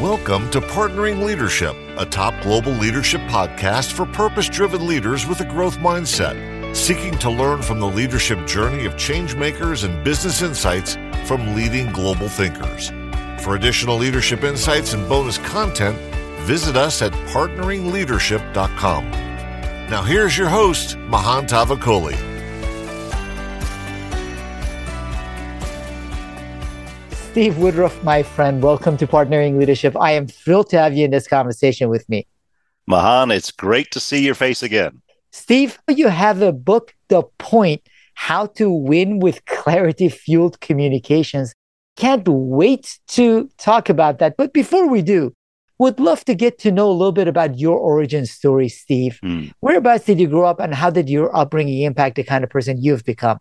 Welcome to Partnering Leadership, a top global leadership podcast for purpose driven leaders with a growth mindset, seeking to learn from the leadership journey of change makers and business insights from leading global thinkers. For additional leadership insights and bonus content, visit us at partneringleadership.com. Now, here's your host, Mahan Tavakoli. Steve Woodruff, my friend, welcome to Partnering Leadership. I am thrilled to have you in this conversation with me. Mahan, it's great to see your face again. Steve, you have a book, The Point How to Win with Clarity Fueled Communications. Can't wait to talk about that. But before we do, would love to get to know a little bit about your origin story, Steve. Hmm. Whereabouts did you grow up and how did your upbringing impact the kind of person you've become?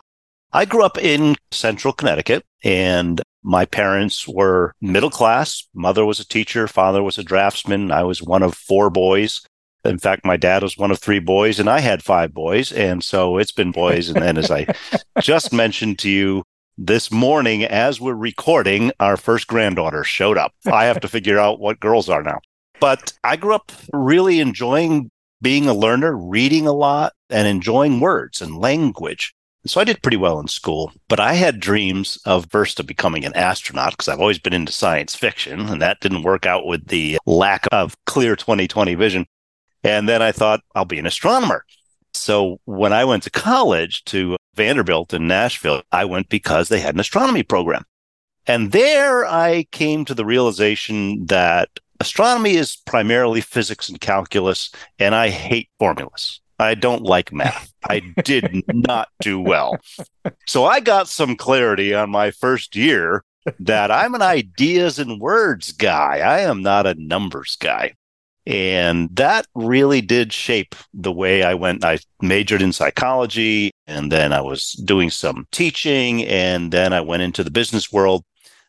I grew up in central Connecticut and my parents were middle class. Mother was a teacher, father was a draftsman. I was one of four boys. In fact, my dad was one of three boys, and I had five boys. And so it's been boys. And then, as I just mentioned to you this morning, as we're recording, our first granddaughter showed up. I have to figure out what girls are now. But I grew up really enjoying being a learner, reading a lot, and enjoying words and language. So I did pretty well in school, but I had dreams of first of becoming an astronaut because I've always been into science fiction, and that didn't work out with the lack of clear 2020 vision. And then I thought I'll be an astronomer. So when I went to college to Vanderbilt in Nashville, I went because they had an astronomy program. And there I came to the realization that astronomy is primarily physics and calculus, and I hate formulas. I don't like math. I did not do well. So I got some clarity on my first year that I'm an ideas and words guy. I am not a numbers guy. And that really did shape the way I went. I majored in psychology and then I was doing some teaching and then I went into the business world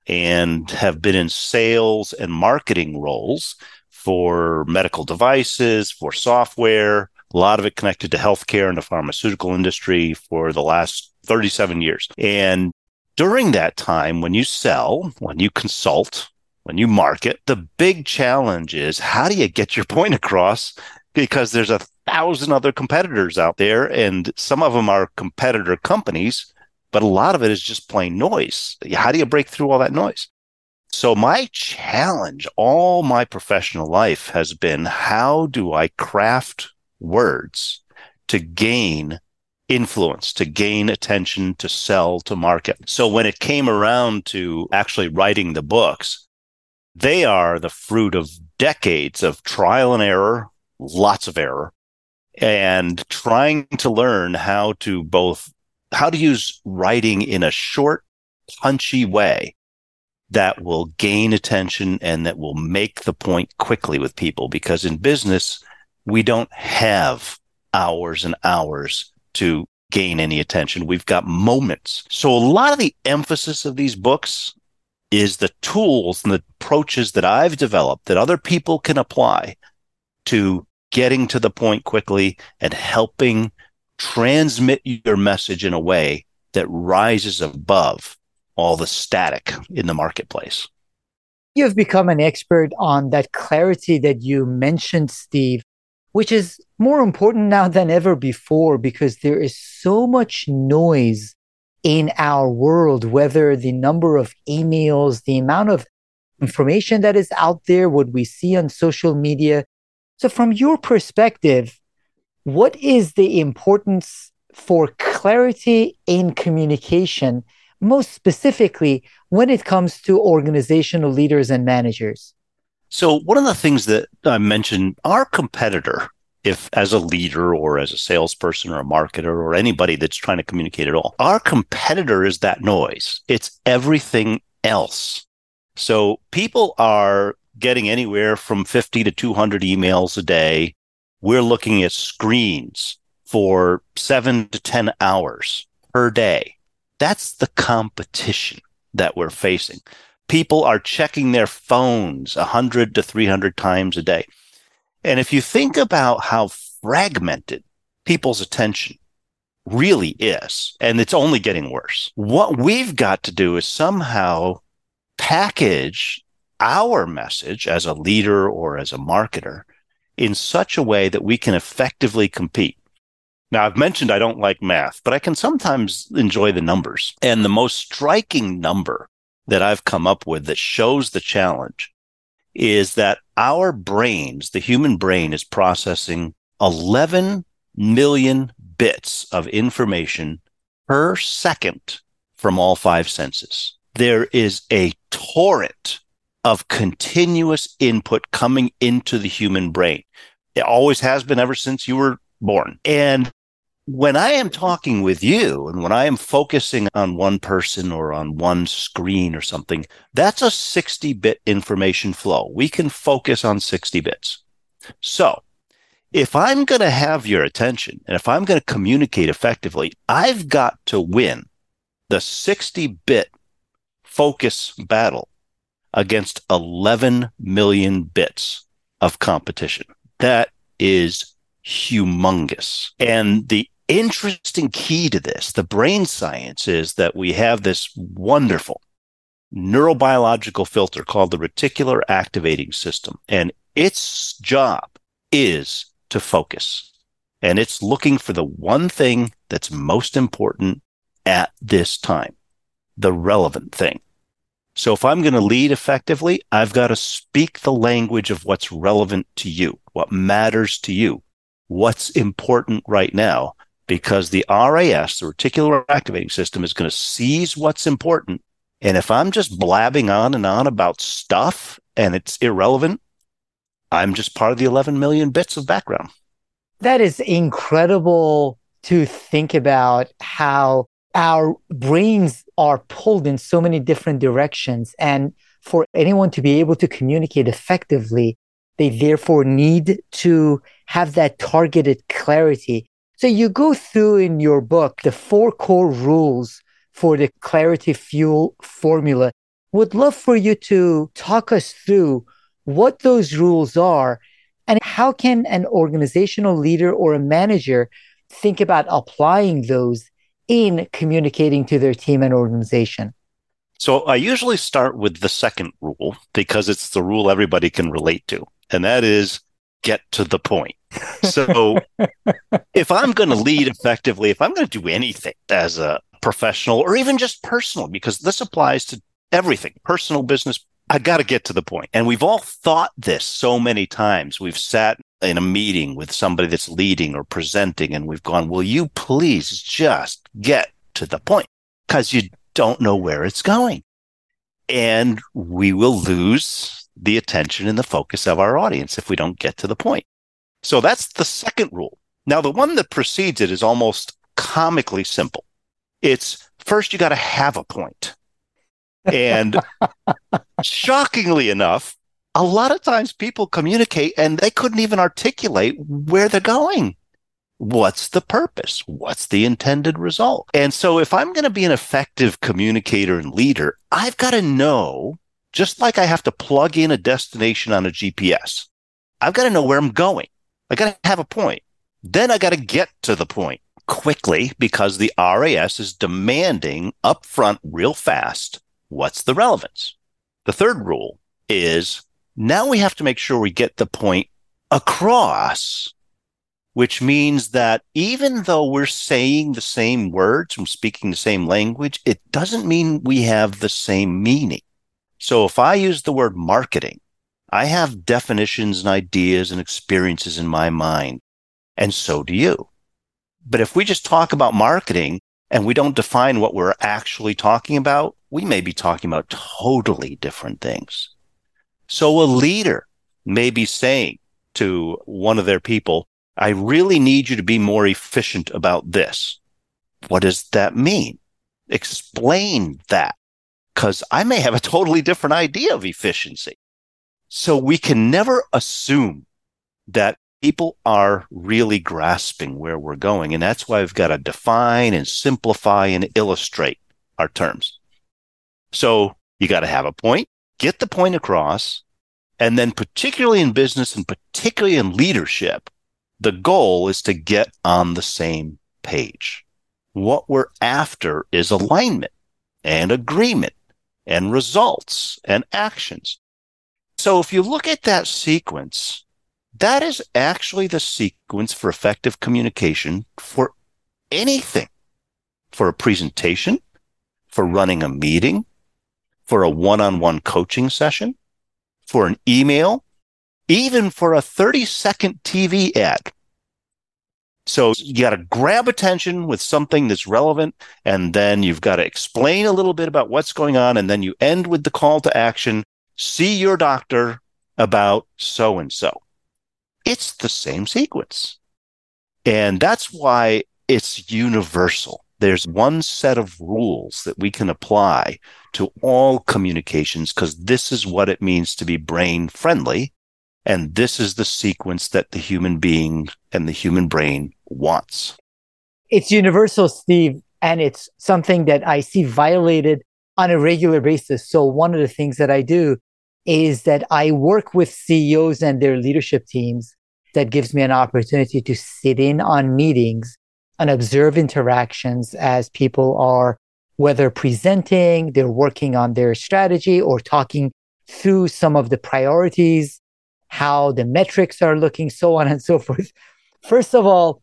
and have been in sales and marketing roles for medical devices, for software, a lot of it connected to healthcare and the pharmaceutical industry for the last 37 years. And during that time, when you sell, when you consult, when you market, the big challenge is how do you get your point across? Because there's a thousand other competitors out there, and some of them are competitor companies, but a lot of it is just plain noise. How do you break through all that noise? So my challenge all my professional life has been how do I craft words to gain influence, to gain attention, to sell, to market. So when it came around to actually writing the books, they are the fruit of decades of trial and error, lots of error, and trying to learn how to both how to use writing in a short, punchy way that will gain attention and that will make the point quickly with people. Because in business, we don't have hours and hours to gain any attention. We've got moments. So a lot of the emphasis of these books is the tools and the approaches that I've developed that other people can apply to getting to the point quickly and helping transmit your message in a way that rises above all the static in the marketplace. You've become an expert on that clarity that you mentioned, Steve which is more important now than ever before because there is so much noise in our world, whether the number of emails, the amount of information that is out there, what we see on social media. So, from your perspective, what is the importance for clarity in communication, most specifically when it comes to organizational leaders and managers? So, one of the things that I mentioned, our competitor, if as a leader or as a salesperson or a marketer or anybody that's trying to communicate at all, our competitor is that noise. It's everything else. So, people are getting anywhere from 50 to 200 emails a day. We're looking at screens for seven to 10 hours per day. That's the competition that we're facing people are checking their phones 100 to 300 times a day. And if you think about how fragmented people's attention really is, and it's only getting worse, what we've got to do is somehow package our message as a leader or as a marketer in such a way that we can effectively compete. Now, I've mentioned I don't like math, but I can sometimes enjoy the numbers. And the most striking number that I've come up with that shows the challenge is that our brains, the human brain, is processing 11 million bits of information per second from all five senses. There is a torrent of continuous input coming into the human brain. It always has been ever since you were born. And when I am talking with you and when I am focusing on one person or on one screen or something, that's a 60 bit information flow. We can focus on 60 bits. So if I'm going to have your attention and if I'm going to communicate effectively, I've got to win the 60 bit focus battle against 11 million bits of competition. That is humongous. And the interesting key to this, the brain science is that we have this wonderful neurobiological filter called the reticular activating system. And its job is to focus. And it's looking for the one thing that's most important at this time, the relevant thing. So if I'm going to lead effectively, I've got to speak the language of what's relevant to you, what matters to you, what's important right now, because the RAS, the reticular activating system, is going to seize what's important. And if I'm just blabbing on and on about stuff and it's irrelevant, I'm just part of the 11 million bits of background. That is incredible to think about how our brains are pulled in so many different directions. And for anyone to be able to communicate effectively, they therefore need to have that targeted clarity. So you go through in your book the four core rules for the clarity fuel formula. Would love for you to talk us through what those rules are and how can an organizational leader or a manager think about applying those in communicating to their team and organization? So I usually start with the second rule because it's the rule everybody can relate to, and that is get to the point. So if I'm going to lead effectively, if I'm going to do anything as a professional or even just personal, because this applies to everything personal, business, I got to get to the point. And we've all thought this so many times. We've sat in a meeting with somebody that's leading or presenting, and we've gone, Will you please just get to the point? Because you don't know where it's going. And we will lose the attention and the focus of our audience if we don't get to the point. So that's the second rule. Now, the one that precedes it is almost comically simple. It's first, you got to have a point. And shockingly enough, a lot of times people communicate and they couldn't even articulate where they're going. What's the purpose? What's the intended result? And so if I'm going to be an effective communicator and leader, I've got to know, just like I have to plug in a destination on a GPS, I've got to know where I'm going. I got to have a point. Then I got to get to the point quickly because the RAS is demanding upfront real fast. What's the relevance? The third rule is now we have to make sure we get the point across, which means that even though we're saying the same words and speaking the same language, it doesn't mean we have the same meaning. So if I use the word marketing, I have definitions and ideas and experiences in my mind, and so do you. But if we just talk about marketing and we don't define what we're actually talking about, we may be talking about totally different things. So a leader may be saying to one of their people, I really need you to be more efficient about this. What does that mean? Explain that because I may have a totally different idea of efficiency. So we can never assume that people are really grasping where we're going. And that's why we've got to define and simplify and illustrate our terms. So you got to have a point, get the point across. And then, particularly in business and particularly in leadership, the goal is to get on the same page. What we're after is alignment and agreement and results and actions. So if you look at that sequence, that is actually the sequence for effective communication for anything for a presentation, for running a meeting, for a one on one coaching session, for an email, even for a 30 second TV ad. So you got to grab attention with something that's relevant, and then you've got to explain a little bit about what's going on, and then you end with the call to action see your doctor about so and so. It's the same sequence. And that's why it's universal. There's one set of rules that we can apply to all communications because this is what it means to be brain friendly. And this is the sequence that the human being and the human brain wants. It's universal, Steve, and it's something that I see violated on a regular basis. So one of the things that I do is that I work with CEOs and their leadership teams that gives me an opportunity to sit in on meetings and observe interactions as people are whether presenting, they're working on their strategy or talking through some of the priorities, how the metrics are looking, so on and so forth. First of all,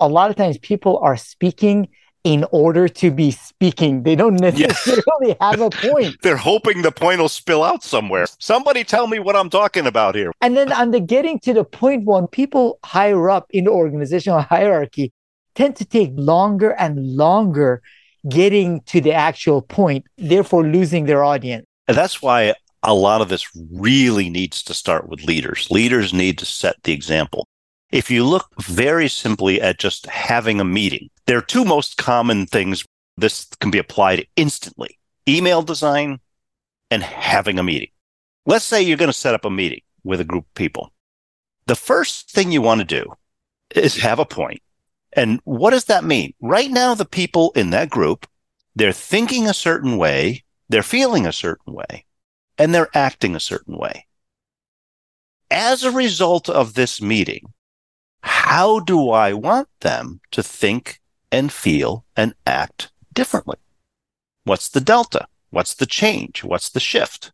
a lot of times people are speaking in order to be speaking. They don't necessarily yeah. have a point. They're hoping the point will spill out somewhere. Somebody tell me what I'm talking about here. And then on the getting to the one, people higher up in the organizational hierarchy tend to take longer and longer getting to the actual point, therefore losing their audience. And that's why a lot of this really needs to start with leaders. Leaders need to set the example. If you look very simply at just having a meeting, there are two most common things this can be applied instantly email design and having a meeting. Let's say you're going to set up a meeting with a group of people. The first thing you want to do is have a point. And what does that mean? Right now, the people in that group, they're thinking a certain way, they're feeling a certain way, and they're acting a certain way. As a result of this meeting, how do I want them to think and feel and act differently. What's the delta? What's the change? What's the shift?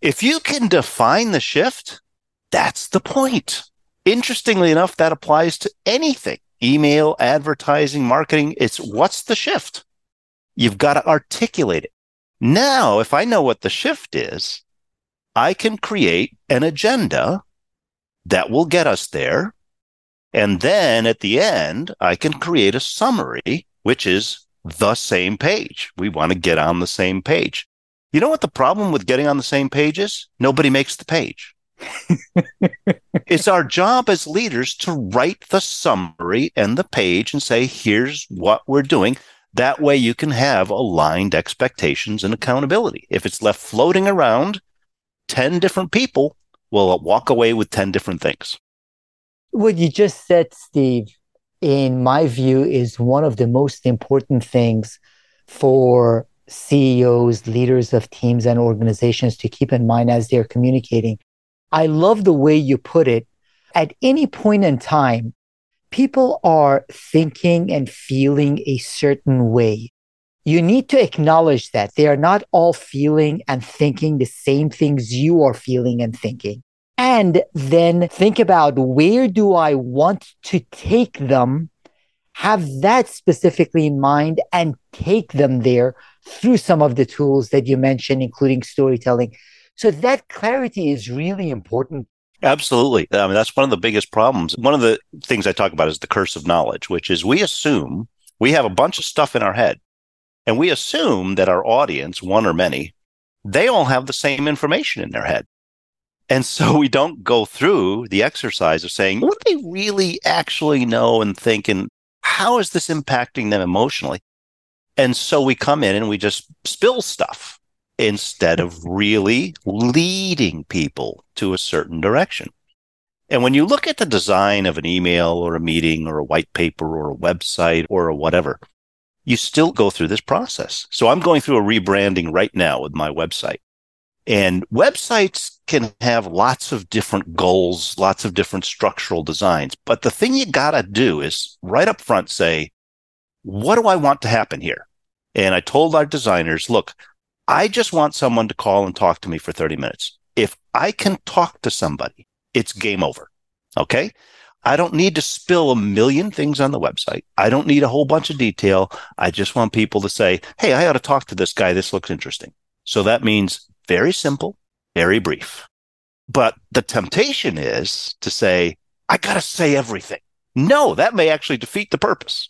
If you can define the shift, that's the point. Interestingly enough, that applies to anything email, advertising, marketing. It's what's the shift? You've got to articulate it. Now, if I know what the shift is, I can create an agenda that will get us there and then at the end, I can create a summary, which is the same page. We want to get on the same page. You know what the problem with getting on the same page is? Nobody makes the page. it's our job as leaders to write the summary and the page and say, here's what we're doing. That way you can have aligned expectations and accountability. If it's left floating around, 10 different people will walk away with 10 different things what you just said, Steve, in my view, is one of the most important things for CEOs, leaders of teams and organizations to keep in mind as they're communicating. I love the way you put it. At any point in time, people are thinking and feeling a certain way. You need to acknowledge that they are not all feeling and thinking the same things you are feeling and thinking and then think about where do I want to take them, have that specifically in mind, and take them there through some of the tools that you mentioned, including storytelling. So that clarity is really important. Absolutely. I mean, that's one of the biggest problems. One of the things I talk about is the curse of knowledge, which is we assume we have a bunch of stuff in our head and we assume that our audience, one or many, they all have the same information in their head. And so we don't go through the exercise of saying, what they really actually know and think? And how is this impacting them emotionally? And so we come in and we just spill stuff instead of really leading people to a certain direction. And when you look at the design of an email or a meeting or a white paper or a website or a whatever, you still go through this process. So I'm going through a rebranding right now with my website. And websites can have lots of different goals, lots of different structural designs. But the thing you got to do is right up front say, what do I want to happen here? And I told our designers, look, I just want someone to call and talk to me for 30 minutes. If I can talk to somebody, it's game over. Okay. I don't need to spill a million things on the website. I don't need a whole bunch of detail. I just want people to say, Hey, I ought to talk to this guy. This looks interesting. So that means very simple, very brief. But the temptation is to say, I got to say everything. No, that may actually defeat the purpose.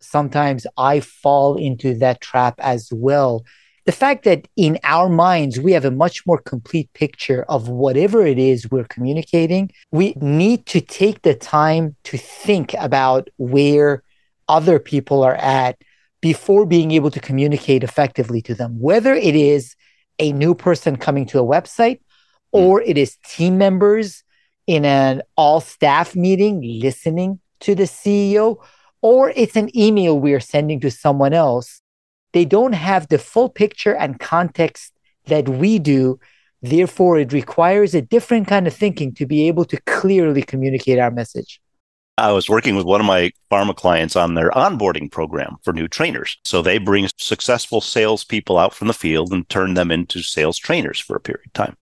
Sometimes I fall into that trap as well. The fact that in our minds, we have a much more complete picture of whatever it is we're communicating, we need to take the time to think about where other people are at before being able to communicate effectively to them, whether it is a new person coming to a website or it is team members in an all staff meeting listening to the CEO, or it's an email we are sending to someone else. They don't have the full picture and context that we do. Therefore, it requires a different kind of thinking to be able to clearly communicate our message. I was working with one of my pharma clients on their onboarding program for new trainers. So they bring successful salespeople out from the field and turn them into sales trainers for a period of time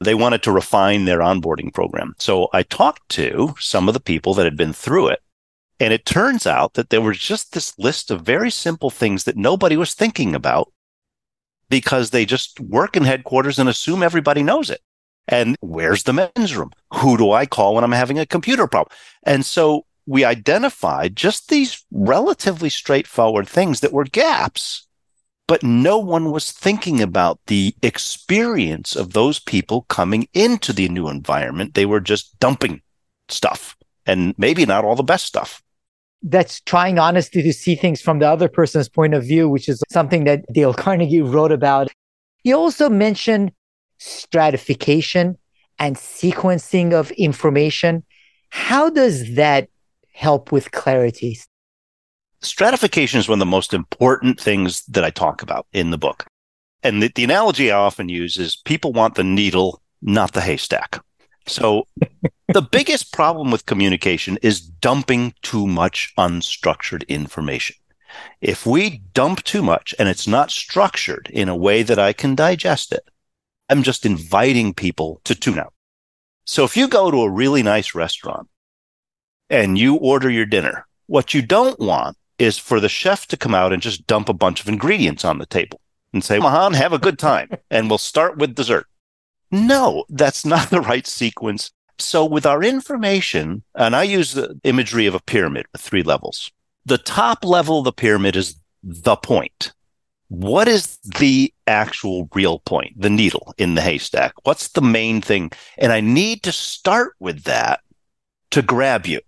they wanted to refine their onboarding program. So I talked to some of the people that had been through it. And it turns out that there was just this list of very simple things that nobody was thinking about because they just work in headquarters and assume everybody knows it. And where's the men's room? Who do I call when I'm having a computer problem? And so we identified just these relatively straightforward things that were gaps but no one was thinking about the experience of those people coming into the new environment. They were just dumping stuff and maybe not all the best stuff. That's trying honestly to see things from the other person's point of view, which is something that Dale Carnegie wrote about. You also mentioned stratification and sequencing of information. How does that help with clarity? stratification is one of the most important things that I talk about in the book. And the, the analogy I often use is people want the needle, not the haystack. So the biggest problem with communication is dumping too much unstructured information. If we dump too much and it's not structured in a way that I can digest it, I'm just inviting people to tune out. So if you go to a really nice restaurant and you order your dinner, what you don't want is for the chef to come out and just dump a bunch of ingredients on the table and say, Mahan, have a good time. and we'll start with dessert. No, that's not the right sequence. So with our information, and I use the imagery of a pyramid with three levels. The top level of the pyramid is the point. What is the actual real point? The needle in the haystack. What's the main thing? And I need to start with that to grab you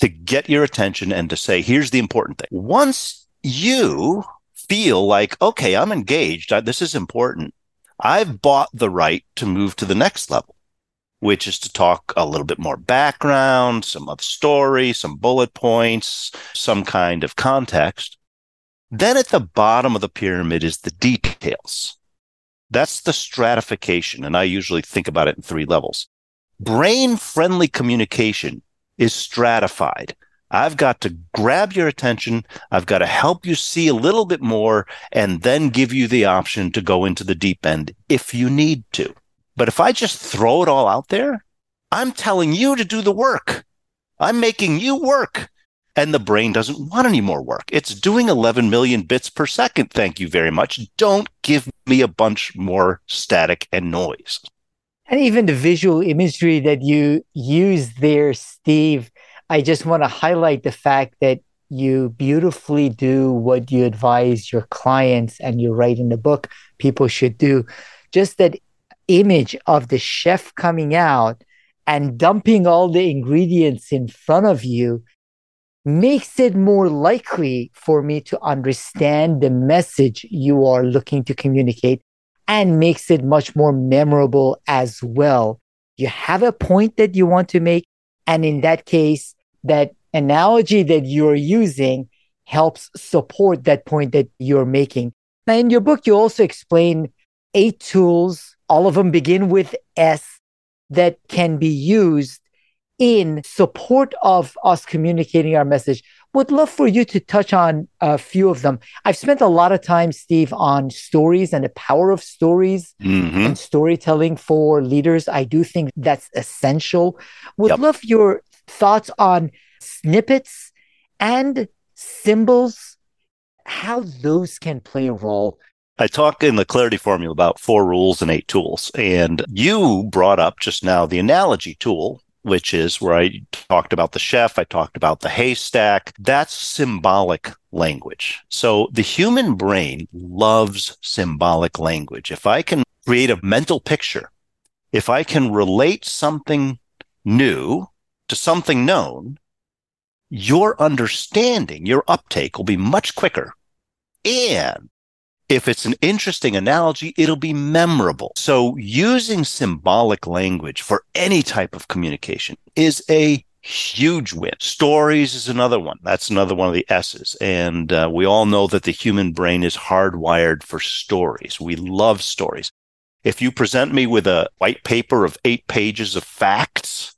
to get your attention and to say, here's the important thing. Once you feel like, okay, I'm engaged, this is important, I've bought the right to move to the next level, which is to talk a little bit more background, some of story, some bullet points, some kind of context. Then at the bottom of the pyramid is the details. That's the stratification. And I usually think about it in three levels. Brain friendly communication is stratified. I've got to grab your attention. I've got to help you see a little bit more and then give you the option to go into the deep end if you need to. But if I just throw it all out there, I'm telling you to do the work. I'm making you work. And the brain doesn't want any more work. It's doing 11 million bits per second. Thank you very much. Don't give me a bunch more static and noise. And even the visual imagery that you use there, Steve, I just want to highlight the fact that you beautifully do what you advise your clients and you write in the book people should do. Just that image of the chef coming out and dumping all the ingredients in front of you makes it more likely for me to understand the message you are looking to communicate and makes it much more memorable as well. You have a point that you want to make. And in that case, that analogy that you're using helps support that point that you're making. Now, in your book, you also explain eight tools. All of them begin with S that can be used in support of us communicating our message. Would love for you to touch on a few of them. I've spent a lot of time, Steve, on stories and the power of stories Mm-hmm. and storytelling for leaders. I do think that's essential. Would Yep. love your thoughts on snippets and symbols, how those can play a role. I talk in the clarity formula about four rules and eight tools. And you brought up just now the analogy tool, which is where I talked about the chef, I talked about the haystack. That's symbolic language. So the human brain loves symbolic language. If I can create a mental picture, if I can relate something new to something known, your understanding, your uptake will be much quicker. And if it's an interesting analogy, it'll be memorable. So using symbolic language for any type of communication is a huge win. Stories is another one. That's another one of the S's. And uh, we all know that the human brain is hardwired for stories. We love stories. If you present me with a white paper of eight pages of facts,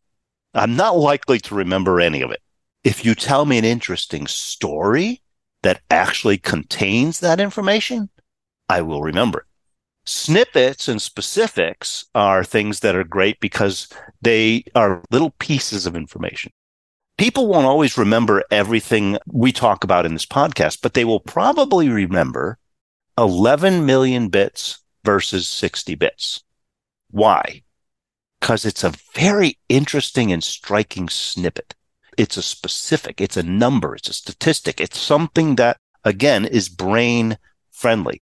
I'm not likely to remember any of it. If you tell me an interesting story that actually contains that information, I will remember it. Snippets and specifics are things that are great because they are little pieces of information. People won't always remember everything we talk about in this podcast, but they will probably remember 11 million bits versus 60 bits. Why? Because it's a very interesting and striking snippet. It's a specific, it's a number, it's a statistic, it's something that, again, is brain friendly.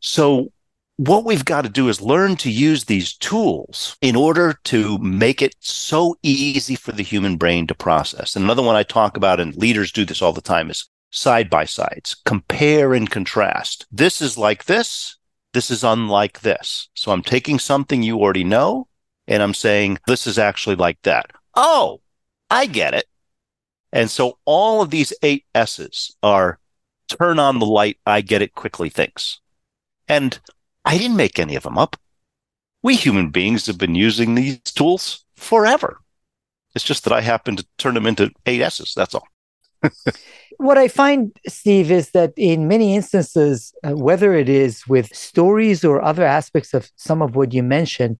So what we've got to do is learn to use these tools in order to make it so easy for the human brain to process. Another one I talk about, and leaders do this all the time, is side by sides, compare and contrast. This is like this. This is unlike this. So I'm taking something you already know and I'm saying this is actually like that. Oh, I get it. And so all of these eight S's are turn on the light, I get it quickly things. And I didn't make any of them up. We human beings have been using these tools forever. It's just that I happen to turn them into eight S's. That's all. What I find, Steve, is that in many instances, uh, whether it is with stories or other aspects of some of what you mentioned,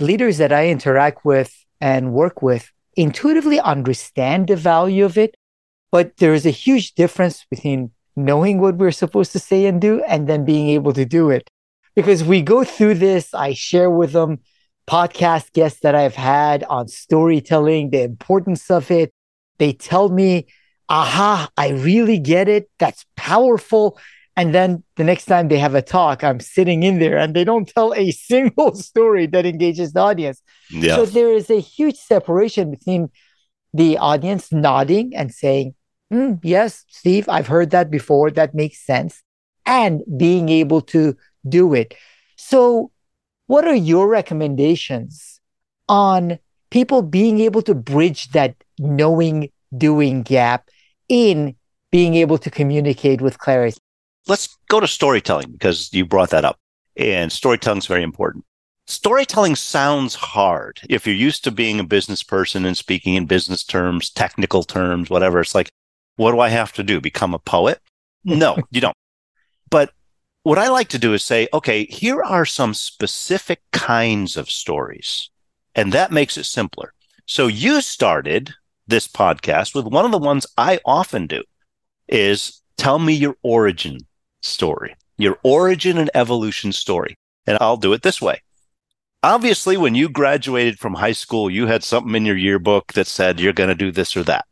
leaders that I interact with and work with intuitively understand the value of it. But there is a huge difference between knowing what we're supposed to say and do and then being able to do it. Because we go through this, I share with them podcast guests that I've had on storytelling, the importance of it. They tell me, aha, I really get it. That's powerful. And then the next time they have a talk, I'm sitting in there and they don't tell a single story that engages the audience. Yeah. So there is a huge separation between the audience nodding and saying, "Mm, Yes, Steve, I've heard that before. That makes sense. And being able to do it. So, what are your recommendations on people being able to bridge that knowing doing gap in being able to communicate with clarity? Let's go to storytelling because you brought that up. And storytelling is very important. Storytelling sounds hard. If you're used to being a business person and speaking in business terms, technical terms, whatever, it's like, what do I have to do? Become a poet? No, you don't. But what I like to do is say, okay, here are some specific kinds of stories. And that makes it simpler. So you started this podcast with one of the ones I often do is tell me your origin story, your origin and evolution story. And I'll do it this way. Obviously, when you graduated from high school, you had something in your yearbook that said you're going to do this or that.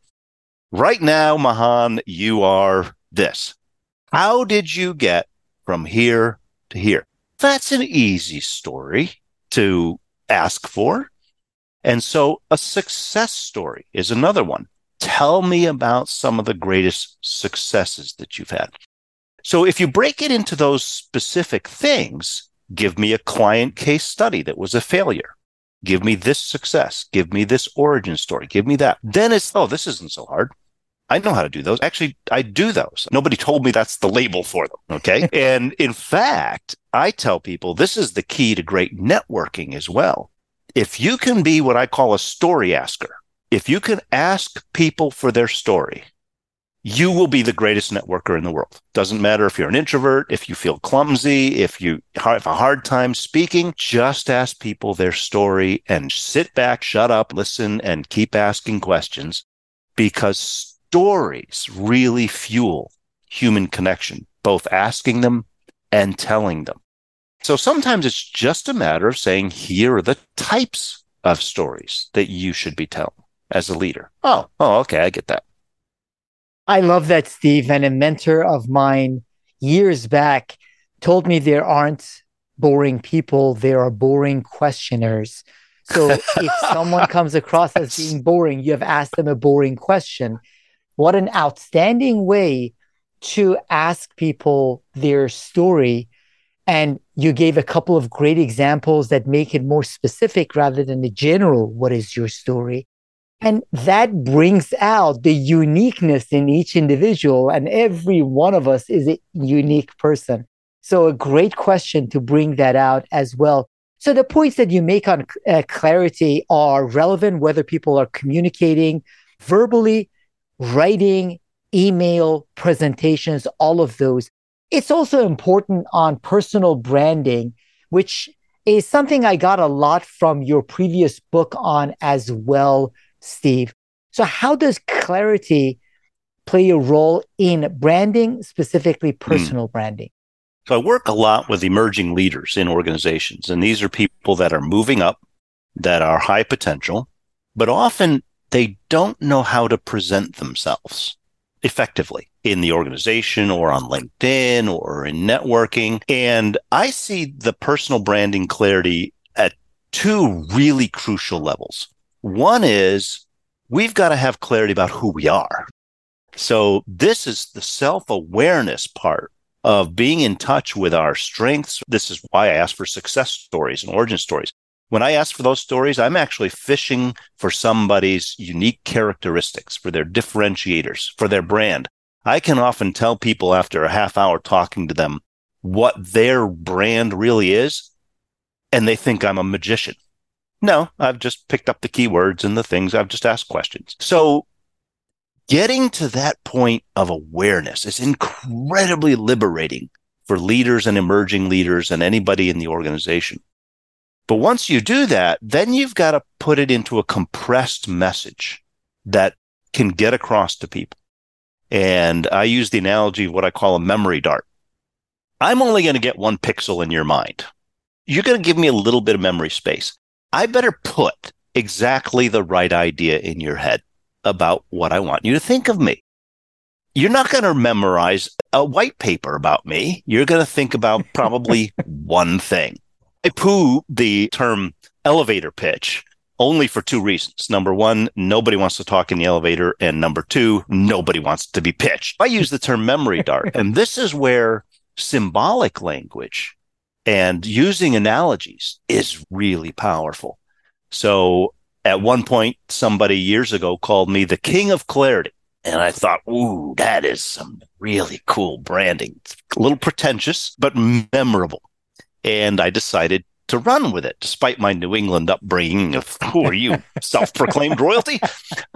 Right now, Mahan, you are this. How did you get from here to here? That's an easy story to ask for. And so a success story is another one. Tell me about some of the greatest successes that you've had. So if you break it into those specific things, give me a client case study that was a failure. Give me this success. Give me this origin story. Give me that. Then it's, oh, this isn't so hard. I know how to do those. Actually, I do those. Nobody told me that's the label for them. Okay. and in fact, I tell people this is the key to great networking as well. If you can be what I call a story asker, if you can ask people for their story you will be the greatest networker in the world. Doesn't matter if you're an introvert, if you feel clumsy, if you have a hard time speaking, just ask people their story and sit back, shut up, listen, and keep asking questions because stories really fuel human connection, both asking them and telling them. So sometimes it's just a matter of saying, here are the types of stories that you should be telling as a leader. Oh, oh, okay, I get that. I love that, Steve. And a mentor of mine years back told me there aren't boring people, there are boring questioners. So if someone comes across as being boring, you have asked them a boring question. What an outstanding way to ask people their story. And you gave a couple of great examples that make it more specific rather than the general, what is your story? And that brings out the uniqueness in each individual. And every one of us is a unique person. So, a great question to bring that out as well. So, the points that you make on uh, clarity are relevant whether people are communicating verbally, writing, email, presentations, all of those. It's also important on personal branding, which is something I got a lot from your previous book on as well, Steve. So, how does clarity play a role in branding, specifically hmm. personal mm. branding? So, I work a lot with emerging leaders in organizations, and these are people that are moving up, that are high potential, but often they don't know how to present themselves effectively in the organization or on LinkedIn or in networking. And I see the personal branding clarity at two really crucial levels. One is we've got to have clarity about who we are. So this is the self awareness part of being in touch with our strengths. This is why I ask for success stories and origin stories. When I ask for those stories, I'm actually fishing for somebody's unique characteristics, for their differentiators, for their brand. I can often tell people after a half hour talking to them what their brand really is, and they think I'm a magician. No, I've just picked up the keywords and the things. I've just asked questions. So getting to that point of awareness is incredibly liberating for leaders and emerging leaders and anybody in the organization. But once you do that, then you've got to put it into a compressed message that can get across to people. And I use the analogy of what I call a memory dart. I'm only going to get one pixel in your mind. You're going to give me a little bit of memory space. I better put exactly the right idea in your head about what I want you to think of me. You're not going to memorize a white paper about me. You're going to think about probably one thing. I poo the term elevator pitch only for two reasons. Number one, nobody wants to talk in the elevator. And number two, nobody wants to be pitched. I use the term memory dart. and this is where symbolic language and using analogies is really powerful. So at one point, somebody years ago called me the king of clarity. And I thought, ooh, that is some really cool branding. It's a little pretentious, but memorable and I decided to run with it, despite my New England upbringing of who are you, self proclaimed royalty?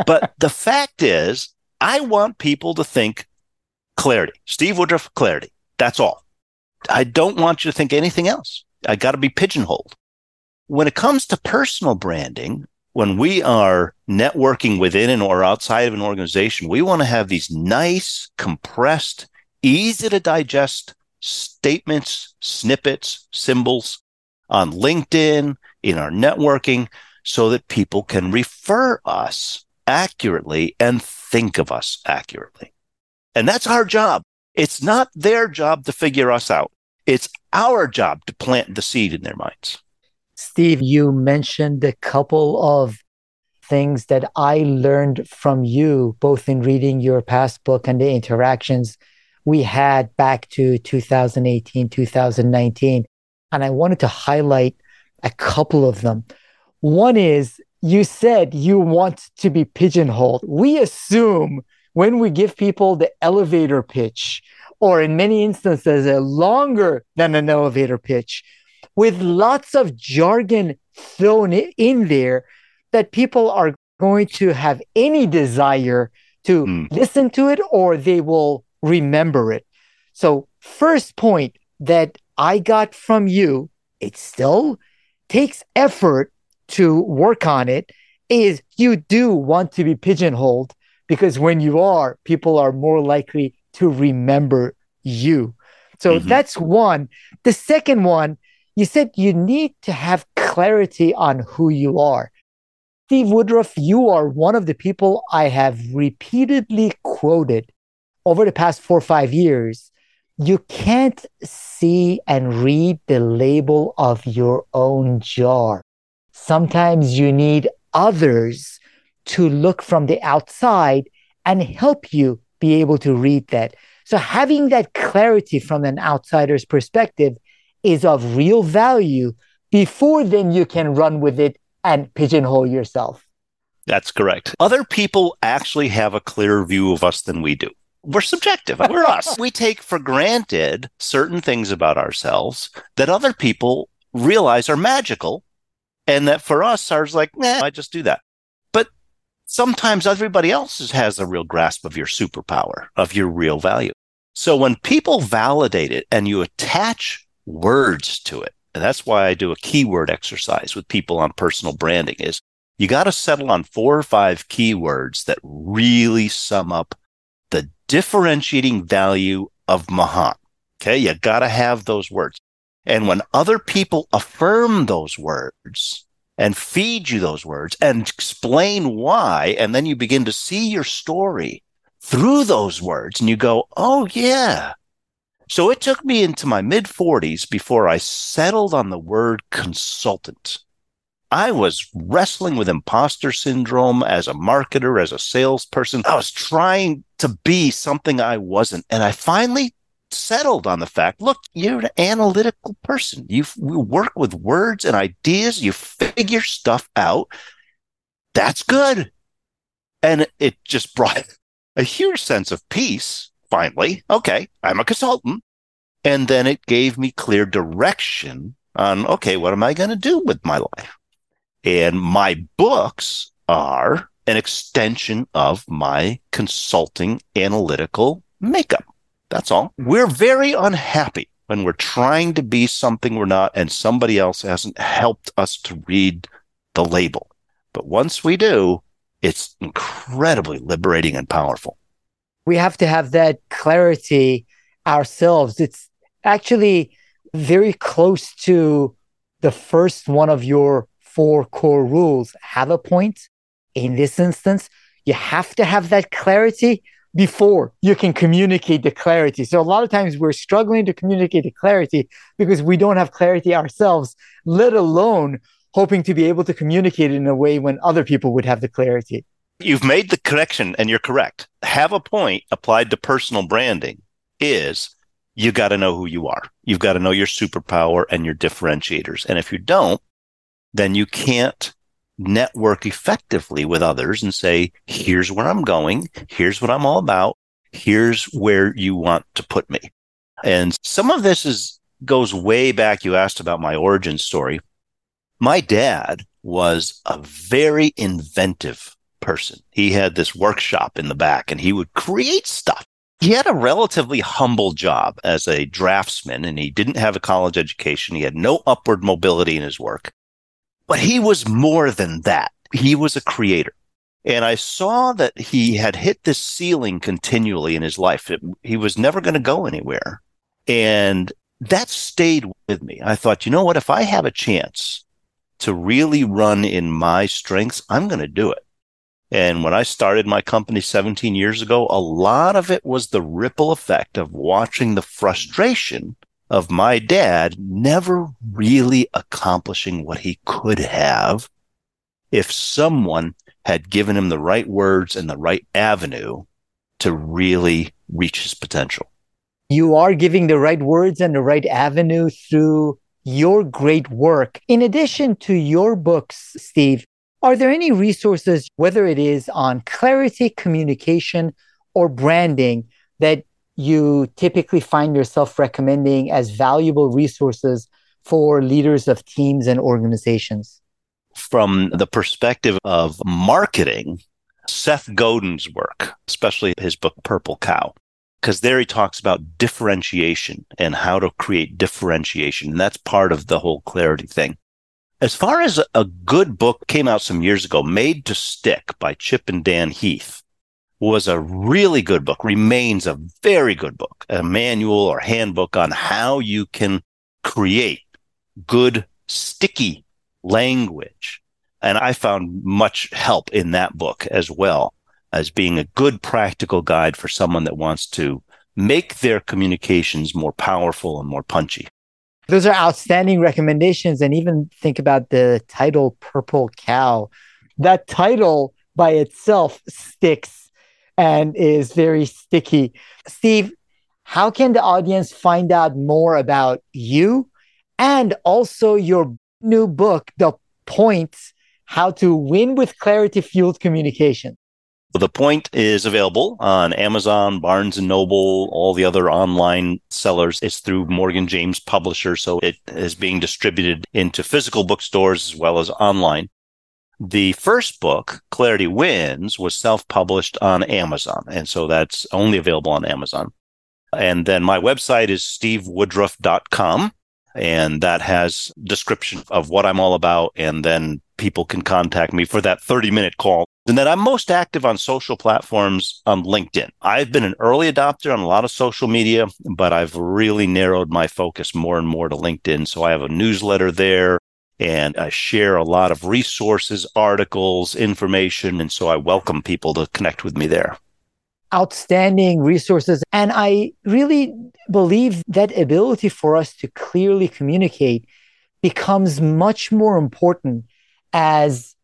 But the fact is, I want people to think clarity, Steve Woodruff, clarity. That's all. I don't want you to think anything else. I got to be pigeonholed. When it comes to personal branding, when we are networking within and or outside of an organization, we want to have these nice, compressed, easy to digest statements, snippets, symbols on LinkedIn, in our networking, so that people can refer us accurately and think of us accurately. And that's our job. It's not their job to figure us out. It's our job to plant the seed in their minds. Steve, you mentioned a couple of things that I learned from you, both in reading your past book and the interactions we had back to 2018, 2019. And I wanted to highlight a couple of them. One is you said you want to be pigeonholed. We assume when we give people the elevator pitch, or in many instances, a longer than an elevator pitch, with lots of jargon thrown in there, that people are going to have any desire to mm. listen to it or they will remember it. So, first point that I got from you, it still takes effort to work on it, is you do want to be pigeonholed because when you are, people are more likely to remember you. So mm-hmm. that's one. The second one, you said you need to have clarity on who you are. Steve Woodruff, you are one of the people I have repeatedly quoted over the past four or five years. You can't see and read the label of your own jar. Sometimes you need others to look from the outside and help you be able to read that. So having that clarity from an outsider's perspective is of real value before then you can run with it and pigeonhole yourself. That's correct. Other people actually have a clearer view of us than we do. We're subjective. We're us. We take for granted certain things about ourselves that other people realize are magical and that for us are like, nah, I just do that. Sometimes everybody else has a real grasp of your superpower, of your real value. So when people validate it and you attach words to it, and that's why I do a keyword exercise with people on personal branding is you got to settle on four or five keywords that really sum up the differentiating value of Mahan. Okay. You got to have those words. And when other people affirm those words and feed you those words and explain why, and then you begin to see your story through those words and you go, Oh yeah. So it took me into my mid 40s before I settled on the word consultant. I was wrestling with imposter syndrome as a marketer, as a salesperson. I was trying to be something I wasn't. And I finally settled on the fact look, you're an analytical person. You, work with words and ideas, you figure stuff out. That's good. And it just brought a huge sense of peace. Finally, okay, I'm a consultant. And then it gave me clear direction on, okay, what am I going to do with my life? And my books are an extension of my consulting analytical makeup. That's all. We're very unhappy when we're trying to be something we're not and somebody else hasn't helped us to read the label. But once we do, it's incredibly liberating and powerful. We have to have that clarity ourselves. It's actually very close to the first one of your four core rules. Have a point. In this instance, you have to have that clarity before you can communicate the clarity. So a lot of times we're struggling to communicate the clarity because we don't have clarity ourselves, let alone hoping to be able to communicate it in a way when other people would have the clarity. You've made the correction and you're correct. Have a point applied to personal branding is you got to know who you are. You've got to know your superpower and your differentiators. And if you don't, then you can't network effectively with others and say, here's where I'm going. Here's what I'm all about. Here's where you want to put me. And some of this is goes way back. You asked about my origin story. My dad was a very inventive person. He had this workshop in the back and he would create stuff. He had a relatively humble job as a draftsman and he didn't have a college education. He had no upward mobility in his work. But he was more than that. He was a creator. And I saw that he had hit this ceiling continually in his life. It, he was never going to go anywhere. And that stayed with me. I thought, you know what? If I have a chance to really run in my strengths, I'm going to do it. And when I started my company 17 years ago, a lot of it was the ripple effect of watching the frustration of my dad never really accomplishing what he could have if someone had given him the right words and the right avenue to really reach his potential. You are giving the right words and the right avenue through your great work. In addition to your books, Steve, are there any resources, whether it is on clarity, communication, or branding, that you typically find yourself recommending as valuable resources for leaders of teams and organizations? From the perspective of marketing, Seth Godin's work, especially his book Purple Cow, because there he talks about differentiation and how to create differentiation. And that's part of the whole clarity thing. As far as a good book came out some years ago, Made to Stick by Chip and Dan Heath was a really good book, remains a very good book, a manual or handbook on how you can create good, sticky language. And I found much help in that book as well as being a good practical guide for someone that wants to make their communications more powerful and more punchy. Those are outstanding recommendations. And even think about the title Purple Cow. That title by itself sticks and is very sticky. Steve, how can the audience find out more about you and also your new book, The Points How to Win with Clarity Fueled Communication? The Point is available on Amazon, Barnes and Noble, all the other online sellers. It's through Morgan James Publisher, so it is being distributed into physical bookstores as well as online. The first book, Clarity Wins, was self published on Amazon. And so that's only available on Amazon. And then my website is stevewoodruff.com. And that has description of what I'm all about. And then people can contact me for that 30 minute call. And then I'm most active on social platforms on LinkedIn. I've been an early adopter on a lot of social media, but I've really narrowed my focus more and more to LinkedIn. So I have a newsletter there and I share a lot of resources, articles, information. And so I welcome people to connect with me there. Outstanding resources. And I really believe that ability for us to clearly communicate becomes much more important as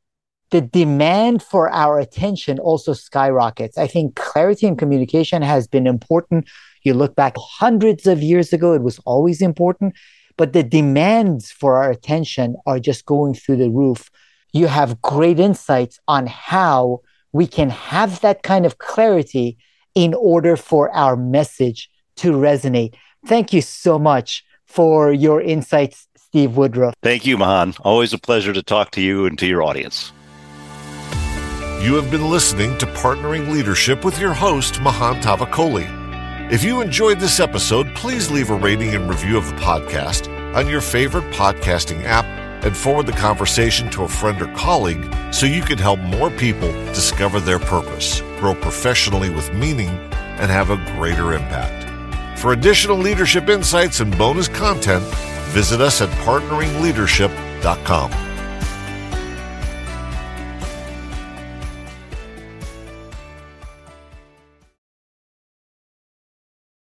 the demand for our attention also skyrockets. I think clarity in communication has been important. You look back hundreds of years ago, it was always important but the demands for our attention are just going through the roof. You have great insights on how we can have that kind of clarity in order for our message to resonate. Thank you so much for your insights, Steve Woodruff. Thank you, Mahan. Always a pleasure to talk to you and to your audience. You have been listening to Partnering Leadership with your host, Mahan Tavakoli. If you enjoyed this episode, please leave a rating and review of the podcast on your favorite podcasting app and forward the conversation to a friend or colleague so you can help more people discover their purpose, grow professionally with meaning, and have a greater impact. For additional leadership insights and bonus content, visit us at partneringleadership.com.